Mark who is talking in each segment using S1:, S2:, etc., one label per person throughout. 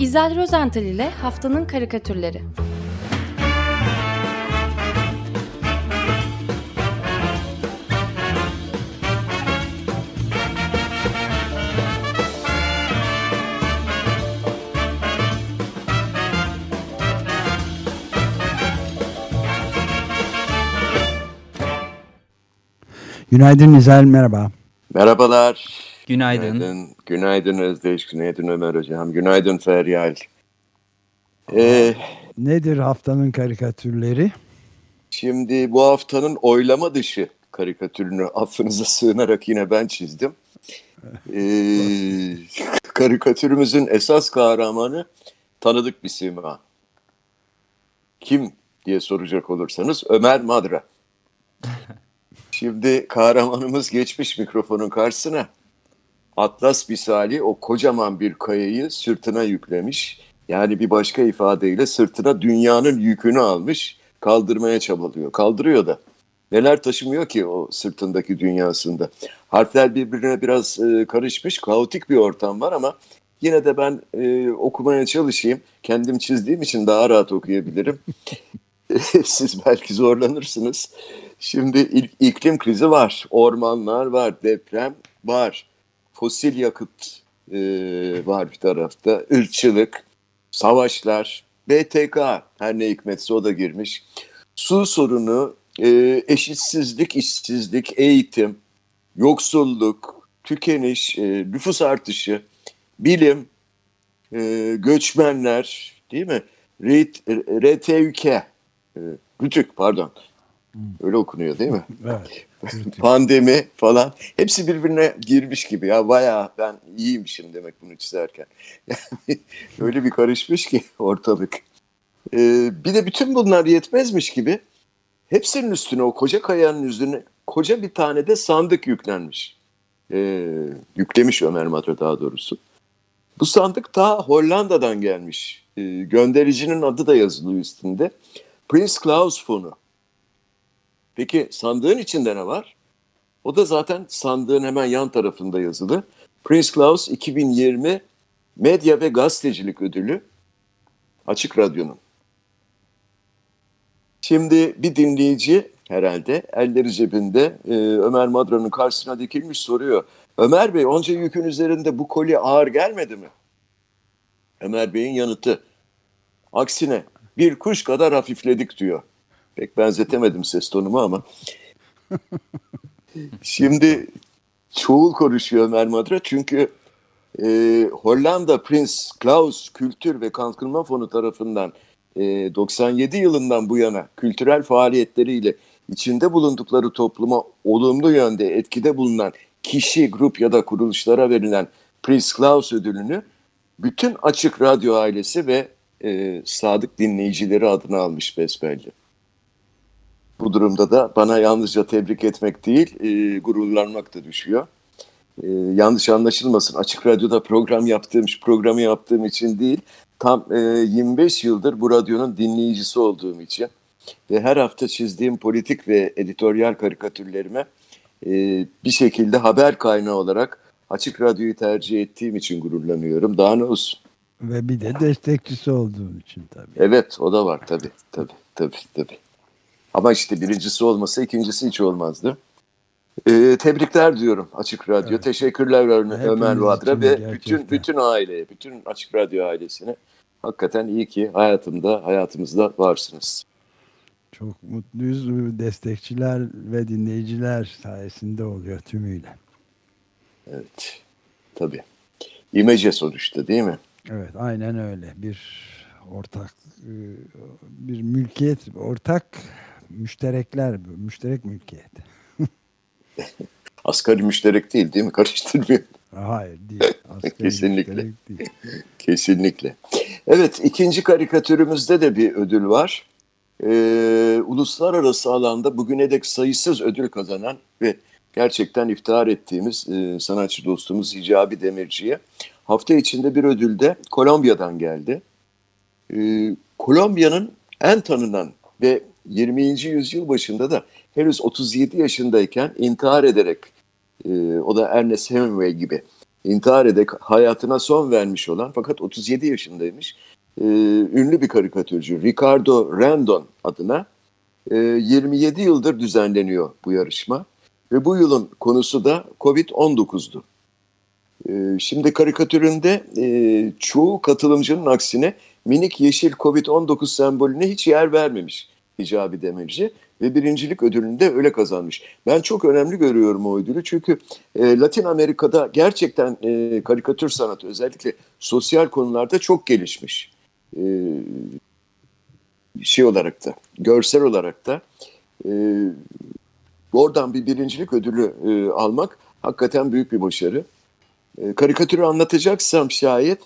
S1: İzel Rozental ile Haftanın Karikatürleri
S2: Günaydın İzel, merhaba.
S3: Merhabalar.
S4: Günaydın.
S3: Günaydın, günaydın Özdeş, günaydın Ömer Hocam, günaydın Feryal. Ee,
S2: Nedir haftanın karikatürleri?
S3: şimdi bu haftanın oylama dışı karikatürünü affınıza sığınarak yine ben çizdim. Ee, karikatürümüzün esas kahramanı tanıdık bir sima. Kim diye soracak olursanız Ömer Madra. Şimdi kahramanımız geçmiş mikrofonun karşısına. Atlas misali o kocaman bir kayayı sırtına yüklemiş. Yani bir başka ifadeyle sırtına dünyanın yükünü almış, kaldırmaya çabalıyor. Kaldırıyor da. Neler taşımıyor ki o sırtındaki dünyasında. Harfler birbirine biraz e, karışmış, kaotik bir ortam var ama yine de ben e, okumaya çalışayım. Kendim çizdiğim için daha rahat okuyabilirim. Siz belki zorlanırsınız. Şimdi ilk, iklim krizi var, ormanlar var, deprem var, fosil yakıt e, var bir tarafta, ırkçılık, savaşlar, BTK her ne hikmetse o da girmiş. Su sorunu, e, eşitsizlik, işsizlik, eğitim, yoksulluk, tükeniş, e, nüfus artışı, bilim, e, göçmenler, değil mi? RTÜK, e, Rütük pardon. Öyle okunuyor değil mi?
S2: Evet.
S3: Pandemi falan. Hepsi birbirine girmiş gibi ya. Bayağı ben iyiymişim demek bunu çizerken. Yani öyle bir karışmış ki ortalık. Ee, bir de bütün bunlar yetmezmiş gibi hepsinin üstüne o koca kayanın üstüne koca bir tane de sandık yüklenmiş. Ee, yüklemiş Ömer Madra daha doğrusu. Bu sandık ta Hollanda'dan gelmiş. Ee, göndericinin adı da yazılı üstünde. Prince Claus fonu. Peki sandığın içinde ne var? O da zaten sandığın hemen yan tarafında yazılı. Prince Claus 2020 Medya ve Gazetecilik Ödülü Açık Radyo'nun. Şimdi bir dinleyici herhalde elleri cebinde e, Ömer Madra'nın karşısına dikilmiş soruyor. Ömer Bey onca yükün üzerinde bu koli ağır gelmedi mi? Ömer Bey'in yanıtı. Aksine bir kuş kadar hafifledik diyor. Pek benzetemedim ses tonumu ama. Şimdi çoğul konuşuyor Ömer Madra çünkü e, Hollanda Prince Klaus Kültür ve Kalkınma Fonu tarafından e, 97 yılından bu yana kültürel faaliyetleriyle içinde bulundukları topluma olumlu yönde etkide bulunan kişi, grup ya da kuruluşlara verilen Prince Klaus ödülünü bütün Açık Radyo ailesi ve e, sadık dinleyicileri adına almış besbelli. Bu durumda da bana yalnızca tebrik etmek değil, e, gururlanmak da düşüyor. E, yanlış anlaşılmasın, Açık Radyo'da program yaptığım, programı yaptığım için değil, tam e, 25 yıldır bu radyonun dinleyicisi olduğum için ve her hafta çizdiğim politik ve editoryal karikatürlerime e, bir şekilde haber kaynağı olarak Açık Radyo'yu tercih ettiğim için gururlanıyorum. Daha ne olsun?
S2: Ve bir de destekçisi olduğun için tabii.
S3: Evet, o da var tabii, tabii, tabii, tabii. Ama işte birincisi olmasa ikincisi hiç olmazdı. Ee, tebrikler diyorum Açık Radyo. Evet. Teşekkürler Ömer, Ömer Vadra ve bütün bütün aileye, bütün Açık Radyo ailesine. Hakikaten iyi ki hayatımda, hayatımızda varsınız.
S2: Çok mutluyuz. Destekçiler ve dinleyiciler sayesinde oluyor tümüyle.
S3: Evet. Tabii. İmece sonuçta değil mi?
S2: Evet aynen öyle. Bir ortak bir mülkiyet, ortak müşterekler, müşterek mülkiyet.
S3: Asgari müşterek değil değil mi? Karıştırmıyor.
S2: Hayır değil.
S3: Asgari Kesinlikle. Değil. Kesinlikle. Evet ikinci karikatürümüzde de bir ödül var. Ee, uluslararası alanda bugüne dek sayısız ödül kazanan ve gerçekten iftihar ettiğimiz e, sanatçı dostumuz Hicabi Demirci'ye hafta içinde bir ödül de Kolombiya'dan geldi. Ee, Kolombiya'nın en tanınan ve 20. yüzyıl başında da henüz 37 yaşındayken intihar ederek e, o da Ernest Hemingway gibi intihar ederek hayatına son vermiş olan fakat 37 yaşındaymış e, ünlü bir karikatürcü Ricardo Randon adına e, 27 yıldır düzenleniyor bu yarışma ve bu yılın konusu da Covid-19'du. E, şimdi karikatüründe e, çoğu katılımcının aksine minik yeşil Covid-19 sembolüne hiç yer vermemiş Hicabi Demirci ve birincilik ödülünü de öyle kazanmış. Ben çok önemli görüyorum o ödülü çünkü e, Latin Amerika'da gerçekten e, karikatür sanatı özellikle sosyal konularda çok gelişmiş. E, şey olarak da, görsel olarak da e, oradan bir birincilik ödülü e, almak hakikaten büyük bir başarı. E, karikatürü anlatacaksam şayet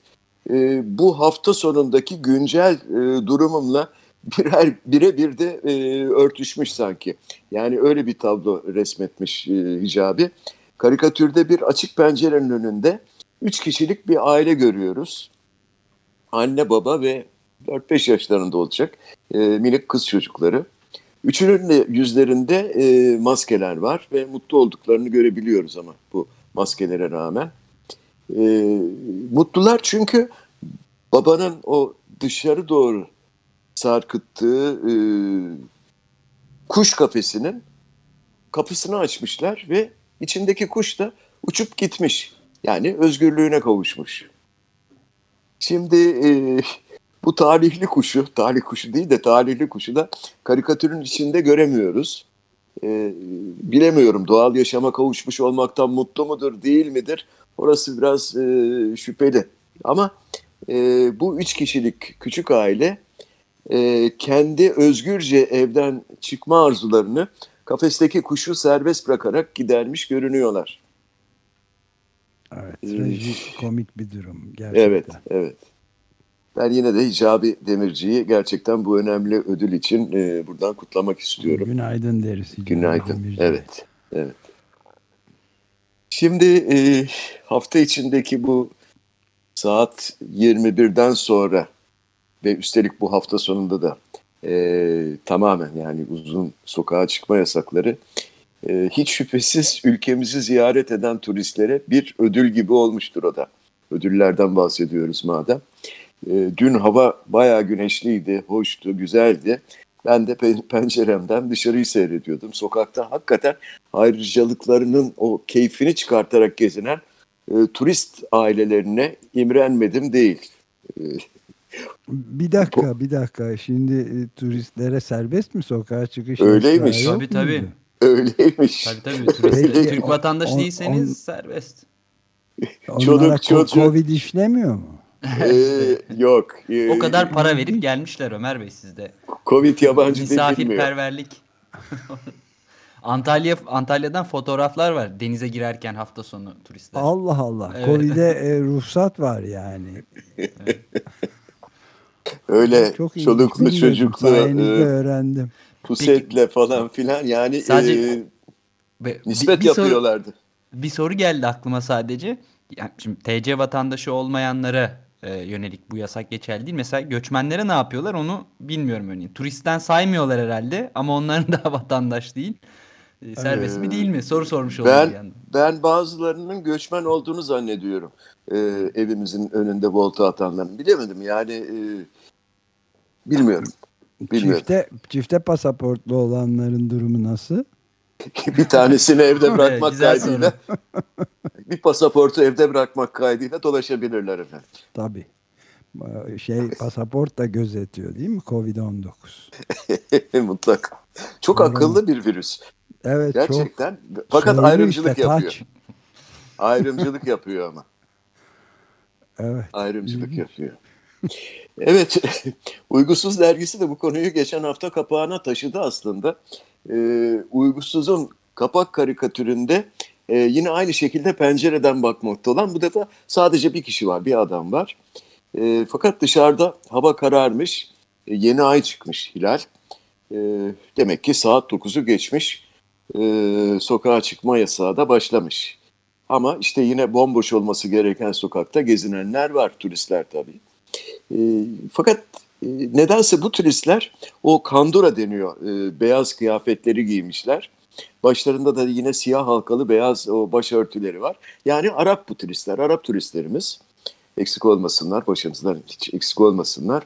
S3: e, bu hafta sonundaki güncel e, durumumla birer birebir de e, örtüşmüş sanki. Yani öyle bir tablo resmetmiş e, Hicabi. Karikatürde bir açık pencerenin önünde üç kişilik bir aile görüyoruz. Anne, baba ve 4-5 yaşlarında olacak e, minik kız çocukları. Üçünün de yüzlerinde e, maskeler var ve mutlu olduklarını görebiliyoruz ama bu maskelere rağmen. E, mutlular çünkü babanın o dışarı doğru sarkıttığı e, kuş kafesinin kapısını açmışlar ve içindeki kuş da uçup gitmiş. Yani özgürlüğüne kavuşmuş. Şimdi e, bu talihli kuşu, talih kuşu değil de talihli kuşu da karikatürün içinde göremiyoruz. E, bilemiyorum doğal yaşama kavuşmuş olmaktan mutlu mudur değil midir? Orası biraz e, şüpheli. Ama e, bu üç kişilik küçük aile e, kendi özgürce evden çıkma arzularını kafesteki kuşu serbest bırakarak gidermiş görünüyorlar.
S2: Evet, trajik, komik bir durum gerçekten.
S3: Evet, evet. Ben yine de Hicabi Demirci'yi gerçekten bu önemli ödül için e, buradan kutlamak istiyorum.
S2: Günaydın deriz. Hicabi
S3: Günaydın.
S2: Demirci.
S3: Evet, evet. Şimdi e, hafta içindeki bu saat 21'den sonra ve üstelik bu hafta sonunda da e, tamamen yani uzun sokağa çıkma yasakları e, hiç şüphesiz ülkemizi ziyaret eden turistlere bir ödül gibi olmuştur o da. Ödüllerden bahsediyoruz madem. E, dün hava bayağı güneşliydi, hoştu, güzeldi. Ben de penceremden dışarıyı seyrediyordum. Sokakta hakikaten ayrıcalıklarının o keyfini çıkartarak gezinen e, turist ailelerine imrenmedim değil. E,
S2: Bir dakika, bir dakika. Şimdi e, turistlere serbest mi sokağa çıkış?
S3: Öyleymiş.
S4: Tabii, tabii.
S3: öyleymiş.
S4: Tabii tabii turist,
S2: Peki,
S4: Türk vatandaşı
S2: on-
S4: değilseniz
S2: on-
S4: serbest.
S2: Onlara
S3: Çoluk, çocuk.
S2: Covid işlemiyor mu?
S3: Ee, yok. Ee,
S4: O kadar para verip gelmişler Ömer Bey sizde.
S3: Covid yabancı değil.
S4: Misafirperverlik. Antalya Antalya'dan fotoğraflar var denize girerken hafta sonu turistler.
S2: Allah Allah.
S4: Evet.
S2: Covid'e e, ruhsat var yani.
S3: Öyle
S2: Çok
S3: çoluklu çocuklu e,
S2: öğrendim.
S3: pusetle falan filan yani
S4: Sadece-
S3: e,
S4: Ve
S3: nispet
S4: bir- bir soru-
S3: yapıyorlardı.
S4: bir soru geldi aklıma sadece. Yani şimdi TC vatandaşı olmayanlara e, yönelik bu yasak geçerli değil. Mesela göçmenlere ne yapıyorlar onu bilmiyorum örneğin. Turistten saymıyorlar herhalde ama onların da vatandaş değil. E, serbest mi
S3: Ee,
S4: değil mi? Soru sormuş oldum bir
S3: Ben
S4: yandan.
S3: ben bazılarının göçmen olduğunu zannediyorum. Ee, evimizin önünde volta atanların. Bilemedim yani e, bilmiyorum. Bilmiyorum.
S2: Çifte, çifte pasaportlu olanların durumu nasıl?
S3: bir tanesini evde bırakmak kaydıyla bir pasaportu evde bırakmak kaydıyla dolaşabilirler efendim.
S2: Tabii. Ee, Şey pasaport da gözetiyor değil mi? Covid-19.
S3: Mutlaka. Çok
S2: Doğru.
S3: akıllı bir virüs.
S2: Evet
S3: Gerçekten.
S2: çok.
S3: Fakat ayrımcılık
S2: işte,
S3: yapıyor.
S2: taç.
S3: Ayrımcılık yapıyor ama.
S2: Evet.
S3: Ayrımcılık yapıyor. Evet, Uygusuz dergisi de bu konuyu geçen hafta kapağına taşıdı aslında. Ee, Uygusuz'un kapak karikatüründe e, yine aynı şekilde pencereden bakmakta olan bu defa sadece bir kişi var, bir adam var. E, fakat dışarıda hava kararmış, e, yeni ay çıkmış Hilal. E, demek ki saat 9'u geçmiş, e, sokağa çıkma yasağı da başlamış. Ama işte yine bomboş olması gereken sokakta gezinenler var, turistler tabii. E, fakat e, nedense bu turistler o kandura deniyor, e, beyaz kıyafetleri giymişler Başlarında da yine siyah halkalı beyaz o başörtüleri var. Yani Arap bu turistler, Arap turistlerimiz. Eksik olmasınlar, başımızdan hiç eksik olmasınlar.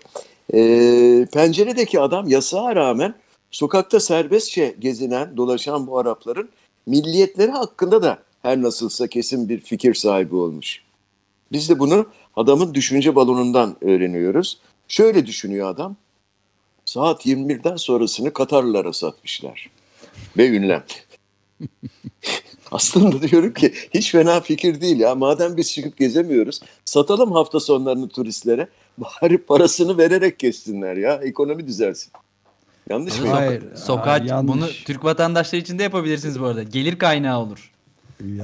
S3: Ee, penceredeki adam yasağa rağmen sokakta serbestçe gezinen, dolaşan bu Arapların milliyetleri hakkında da her nasılsa kesin bir fikir sahibi olmuş. Biz de bunu adamın düşünce balonundan öğreniyoruz. Şöyle düşünüyor adam. Saat 21'den sonrasını Katarlılara satmışlar. Ve ünlem. Aslında diyorum ki hiç fena fikir değil ya. Madem biz çıkıp gezemiyoruz, satalım hafta sonlarını turistlere. Bari parasını vererek kessinler ya. Ekonomi düzelsin. Yanlış mı?
S2: Hayır.
S4: Sokağa
S2: Aa, yanlış.
S4: bunu Türk vatandaşları için de yapabilirsiniz bu arada. Gelir kaynağı olur.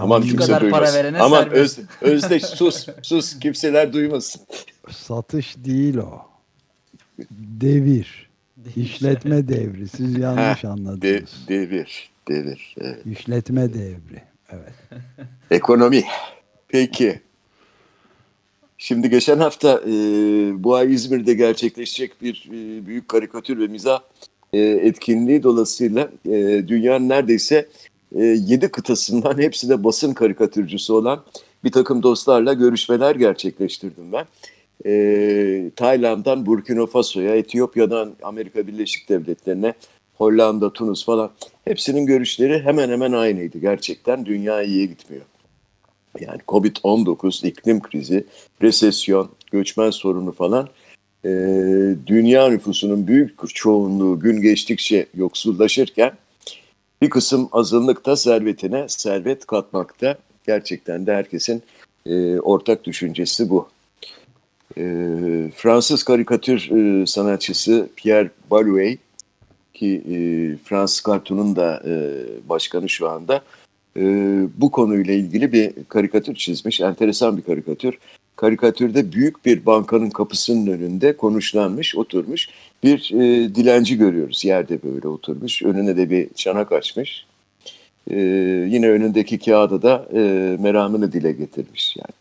S3: Aman
S2: Yanlış.
S3: kimse
S4: kadar para
S3: duymasın.
S4: verene
S3: Aman
S4: serbest.
S3: öz, Özdeş sus sus kimseler duymasın.
S2: Satış değil o. Devir. İşletme devri. Siz yanlış
S3: De,
S2: anladınız.
S3: devir, devir. Evet.
S2: İşletme devri. Evet.
S3: Ekonomi. Peki. Şimdi geçen hafta e, bu ay İzmir'de gerçekleşecek bir e, büyük karikatür ve mizah e, etkinliği dolayısıyla e, dünyanın neredeyse e, 7 kıtasından hepsi de basın karikatürcüsü olan bir takım dostlarla görüşmeler gerçekleştirdim ben. E, Tayland'dan Burkina Faso'ya, Etiyopya'dan Amerika Birleşik Devletleri'ne, Hollanda, Tunus falan hepsinin görüşleri hemen hemen aynıydı. Gerçekten dünya iyiye gitmiyor. Yani Covid-19, iklim krizi, resesyon, göçmen sorunu falan e, dünya nüfusunun büyük çoğunluğu gün geçtikçe yoksullaşırken bir kısım azınlık da servetine servet katmakta. Gerçekten de herkesin e, ortak düşüncesi bu. E, Fransız karikatür e, sanatçısı Pierre Balouet ki e, Fransız Kartun'un da e, başkanı şu anda e, bu konuyla ilgili bir karikatür çizmiş. Enteresan bir karikatür. Karikatürde büyük bir bankanın kapısının önünde konuşlanmış, oturmuş bir e, dilenci görüyoruz. Yerde böyle oturmuş. Önüne de bir çanak açmış. E, yine önündeki kağıda da e, meramını dile getirmiş. Yani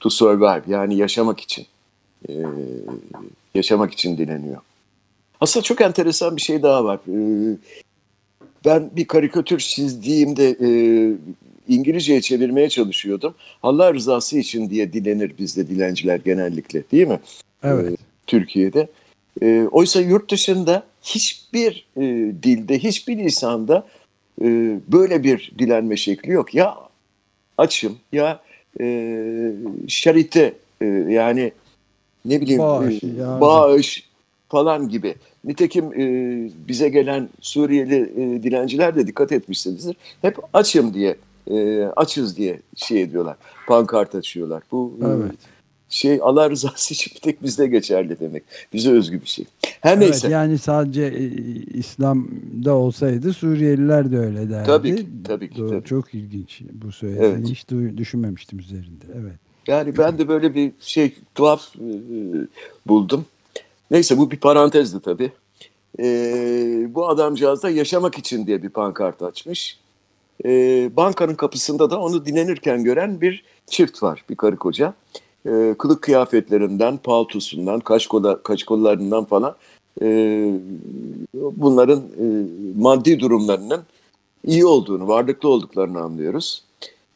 S3: to survive yani yaşamak için. E, yaşamak için dileniyor. Aslında çok enteresan bir şey daha var. E, ben bir karikatür çizdiğimde e, İngilizceye çevirmeye çalışıyordum. Allah rızası için diye dilenir bizde dilenciler genellikle değil mi?
S2: Evet.
S3: Türkiye'de. E, oysa yurt dışında hiçbir e, dilde, hiçbir lisanda e, böyle bir dilenme şekli yok. Ya açım ya e, şarite e, yani ne bileyim
S2: Bağış, yardım.
S3: bağış falan gibi. Nitekim e, bize gelen Suriyeli e, dilenciler de dikkat etmişsinizdir. Hep açım diye, e, açız diye şey ediyorlar. Pankart açıyorlar. Bu e,
S2: Evet.
S3: şey Allah rızası için bir tek bizde geçerli demek. Bize özgü bir şey. Her neyse.
S2: Evet, yani sadece e, İslam'da olsaydı Suriyeliler de öyle derdi.
S3: Tabii ki, tabii ki,
S2: Doğru,
S3: tabii.
S2: Çok ilginç bu söylediğin.
S3: Evet.
S2: Hiç düşünmemiştim üzerinde. Evet.
S3: Yani ben de böyle bir şey tuhaf e, buldum. Neyse bu bir parantezdi tabii. E, bu adamcağız da yaşamak için diye bir pankart açmış. E, bankanın kapısında da onu dinlenirken gören bir çift var, bir karı koca. E, kılık kıyafetlerinden, paltosundan, kaşkola, kaşkollarından falan e, bunların e, maddi durumlarının iyi olduğunu, varlıklı olduklarını anlıyoruz.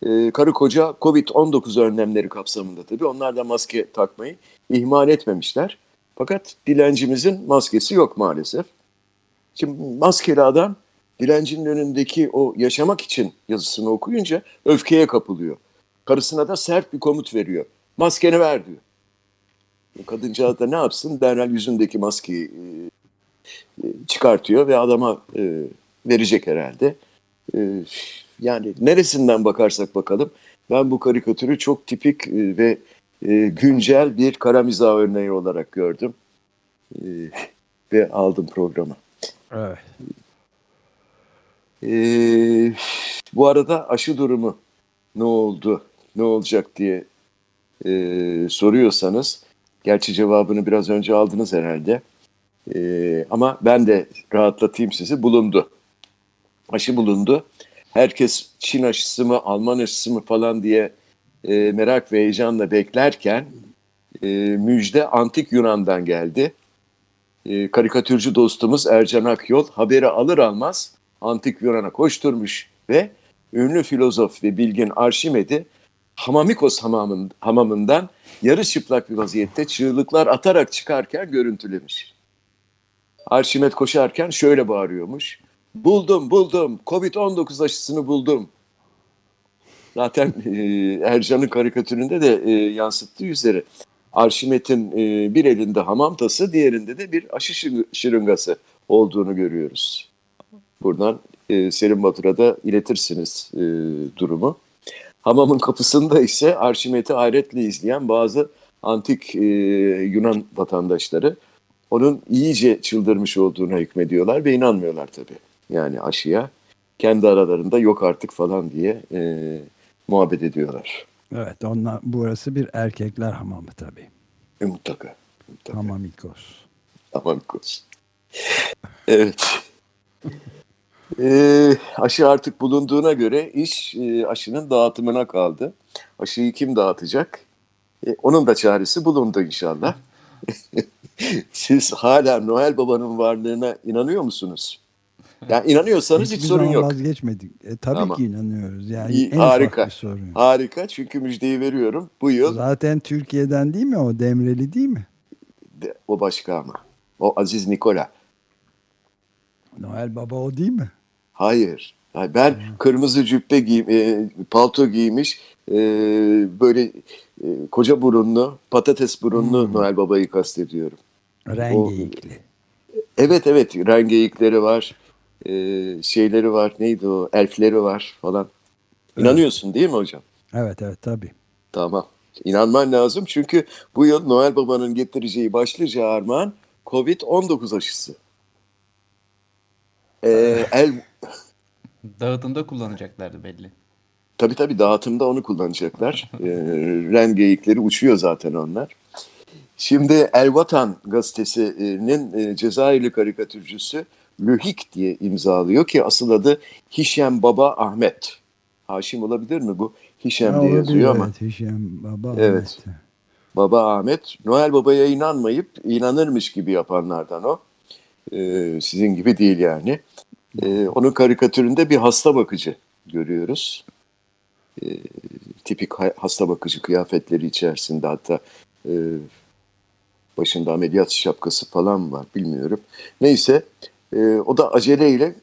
S3: Ee, karı koca Covid-19 önlemleri kapsamında tabii onlar da maske takmayı ihmal etmemişler. Fakat dilencimizin maskesi yok maalesef. Şimdi maskeli adam dilencinin önündeki o yaşamak için yazısını okuyunca öfkeye kapılıyor. Karısına da sert bir komut veriyor. Maskeni ver diyor. Kadıncağız da ne yapsın? Derhal yüzündeki maskeyi e, e, çıkartıyor ve adama e, verecek herhalde. Yani neresinden bakarsak bakalım ben bu karikatürü çok tipik ve güncel bir kara mizah örneği olarak gördüm. Ve aldım programa.
S2: Evet.
S3: E, bu arada aşı durumu ne oldu, ne olacak diye e, soruyorsanız, gerçi cevabını biraz önce aldınız herhalde. E, ama ben de rahatlatayım sizi, bulundu. Aşı bulundu. Herkes Çin aşısı mı, Alman aşısı mı falan diye e, merak ve heyecanla beklerken e, müjde antik Yunan'dan geldi. E, karikatürcü dostumuz Ercan Akyol haberi alır almaz antik Yunan'a koşturmuş ve ünlü filozof ve bilgin Arşimed'i Hamamikos hamamın, hamamından yarı çıplak bir vaziyette çığlıklar atarak çıkarken görüntülemiş. Arşimet koşarken şöyle bağırıyormuş. Buldum buldum Covid-19 aşısını buldum. Zaten e, Ercan'ın karikatüründe de e, yansıttığı üzere Arşimet'in e, bir elinde hamam tası diğerinde de bir aşı şırı- şırıngası olduğunu görüyoruz. Buradan e, Selim Batur'a da iletirsiniz e, durumu. Hamamın kapısında ise Arşimet'i hayretle izleyen bazı antik e, Yunan vatandaşları onun iyice çıldırmış olduğuna hükmediyorlar ve inanmıyorlar tabii. Yani aşıya kendi aralarında yok artık falan diye e, muhabbet ediyorlar.
S2: Evet onlar, burası bir erkekler hamamı tabii.
S3: E, mutlaka. mutlaka.
S2: Hamamikos.
S3: Aman koz. Evet. Ee, aşı artık bulunduğuna göre iş e, aşının dağıtımına kaldı. Aşıyı kim dağıtacak? E, onun da çaresi bulundu inşallah. Siz hala Noel Baba'nın varlığına inanıyor musunuz? Yani inanıyorsanız hiç
S2: Hiçbir
S3: sorun yok.
S2: vazgeçmedik. E, tabii
S3: Tamam.
S2: ki inanıyoruz. Yani
S3: İyi,
S2: en
S3: harika.
S2: sorun.
S3: Harika çünkü müjdeyi veriyorum. Bu yıl
S2: Zaten Türkiye'den değil mi o? Demreli değil mi?
S3: de- o başka ama. O Aziz Nikola.
S2: Noel Baba o değil mi?
S3: Hayır. Yani ben kırmızı cübbe giyim, e, palto giymiş, e, böyle e, koca burunlu, patates burunlu Noel Baba'yı kastediyorum.
S2: Rengeyikli.
S3: Evet evet, rengeyikleri var, e, şeyleri var, neydi o, elfleri var falan. İnanıyorsun değil mi hocam?
S2: Evet evet tabii.
S3: Tamam. İnanman lazım çünkü bu yıl Noel Baba'nın getireceği başlıca armağan Covid-19 aşısı. E, el,
S4: Dağıtımda kullanacaklardı belli.
S3: Tabii tabii dağıtımda onu kullanacaklar. Ee, ren geyikleri uçuyor zaten onlar. Şimdi El Vatan gazetesinin e, Cezayirli karikatürcüsü Lühik diye imzalıyor ki asıl adı Hişem Baba Ahmet. Haşim olabilir mi bu? Hişem
S2: Ha,
S3: diye yazıyor ama.
S2: Evet, Hişem Baba.
S3: Evet.
S2: Ahmet.
S3: Baba Ahmet Noel Baba'ya inanmayıp inanırmış gibi yapanlardan o. Ee, sizin gibi değil yani. Ee, onun karikatüründe bir hasta bakıcı görüyoruz. Ee, tipik ha- hasta bakıcı kıyafetleri içerisinde hatta e, başında ameliyat şapkası falan var bilmiyorum. Neyse e, o da aceleyle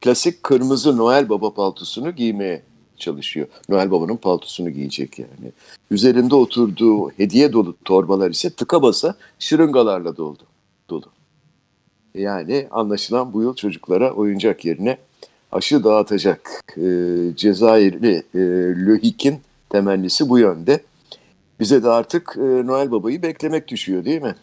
S3: klasik kırmızı Noel Baba paltosunu giymeye çalışıyor. Noel Baba'nın paltosunu giyecek yani. Üzerinde oturduğu hediye dolu torbalar ise tıka basa şırıngalarla doldu. Dolu. Yani anlaşılan bu yıl çocuklara oyuncak yerine aşı dağıtacak. Ee, Cezayirli e, Lohik'in temennisi bu yönde. Bize de artık e, Noel Baba'yı beklemek düşüyor değil mi?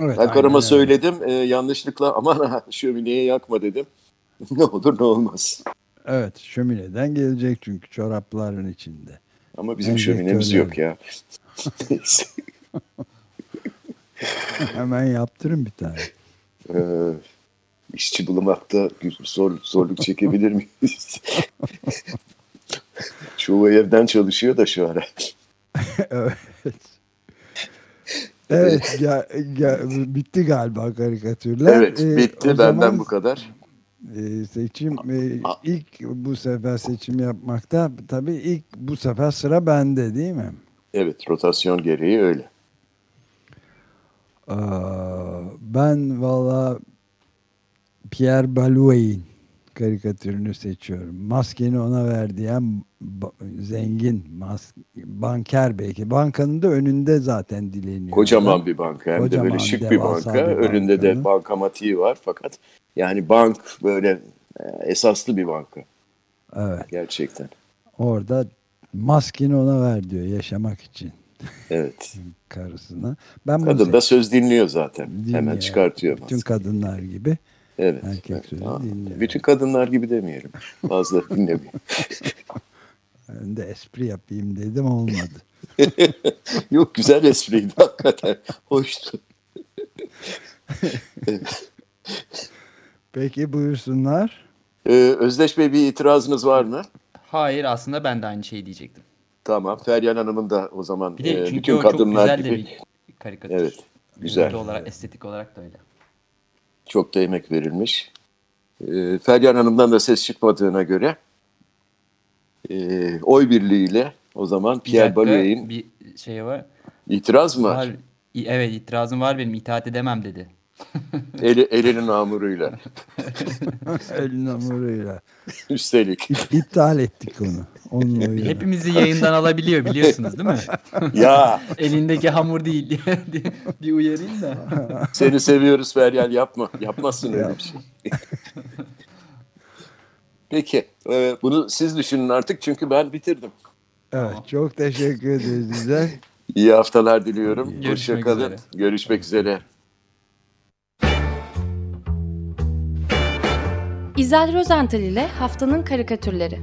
S2: Evet,
S3: Ben karıma
S2: öyle.
S3: söyledim e, yanlışlıkla aman ha şömineyi yakma dedim. ne olur ne olmaz.
S2: Evet şömineden gelecek çünkü çorapların içinde.
S3: Ama bizim
S2: Enjektörler.
S3: şöminemiz yok ya.
S2: Hemen yaptırın bir tane.
S3: Ee, işçi bulmakta zor, zorluk çekebilir miyiz? Çoğu evden çalışıyor da şu ara.
S2: evet. Evet ya, ya, bitti galiba karikatürler.
S3: Evet
S2: Ee,
S3: bitti
S2: o
S3: benden
S2: zaman,
S3: bu kadar.
S2: e, seçim e, ilk bu sefer seçim yapmakta tabii ilk bu sefer sıra bende değil mi?
S3: Evet rotasyon gereği öyle.
S2: Aa, ben valla Pierre Balouet'in karikatürünü seçiyorum. Maskeni ona ver diyen zengin mas banker belki. Bankanın da önünde zaten dileniyor.
S3: Kocaman bir banka hem de
S2: Kocaman,
S3: böyle şık bir banka.
S2: bir
S3: Önünde de bankamatiği var fakat yani bank böyle e, esaslı bir banka
S2: Evet.
S3: gerçekten.
S2: Orada maskeni ona ver diyor yaşamak için
S3: Evet.
S2: karısına. Ben bunu
S3: Kadın da söz dinliyor zaten.
S2: Dinliyor.
S3: Hemen çıkartıyor.
S2: Bütün
S3: maske.
S2: kadınlar gibi.
S3: Evet.
S2: erkek
S3: evet.
S2: sözü
S3: Aa,
S2: dinliyor.
S3: Bütün kadınlar gibi demeyelim. Bazıları dinlemiyor.
S2: Ben de espri yapayım dedim olmadı.
S3: Yok güzel espriydi hakikaten. Hoştu.
S2: Peki buyursunlar.
S3: Ee, Özdeş Bey bir itirazınız var mı?
S4: Hayır aslında ben de aynı şeyi diyecektim.
S3: Tamam. Feryan Hanım'ın da o zaman
S4: Bir de
S3: e, bütün kadınlar
S4: güzel
S3: gibi
S4: bir karikatür.
S3: Evet, güzel.
S4: Görüntü olarak, estetik olarak da öyle.
S3: çok da emek verilmiş. E, Hanım'dan da ses çıkmadığına göre e, oy birliğiyle o zaman
S4: Bir
S3: Pierre Balouet'in
S4: bir şey var.
S3: itiraz mı var?
S4: var. Evet itirazım var benim itaat edemem dedi.
S3: Eli, elinin hamuruyla.
S2: elin hamuruyla.
S3: Üstelik.
S2: İptal ettik onu. Onun oyunu.
S4: Hepimizi yayından alabiliyor biliyorsunuz değil mi?
S3: ya
S4: Elindeki hamur değil diye bir uyarayım da.
S3: seni seviyoruz Feryal yapma. Yapmazsın öyle bir şey. Peki. e, bunu siz düşünün artık çünkü ben bitirdim.
S2: Evet, çok teşekkür ederiz size.
S3: İyi haftalar diliyorum.
S4: Görüşmek
S3: Hoşçakalın.
S4: üzere.
S3: Görüşmek üzere.
S1: İzel Rozental ile Haftanın Karikatürleri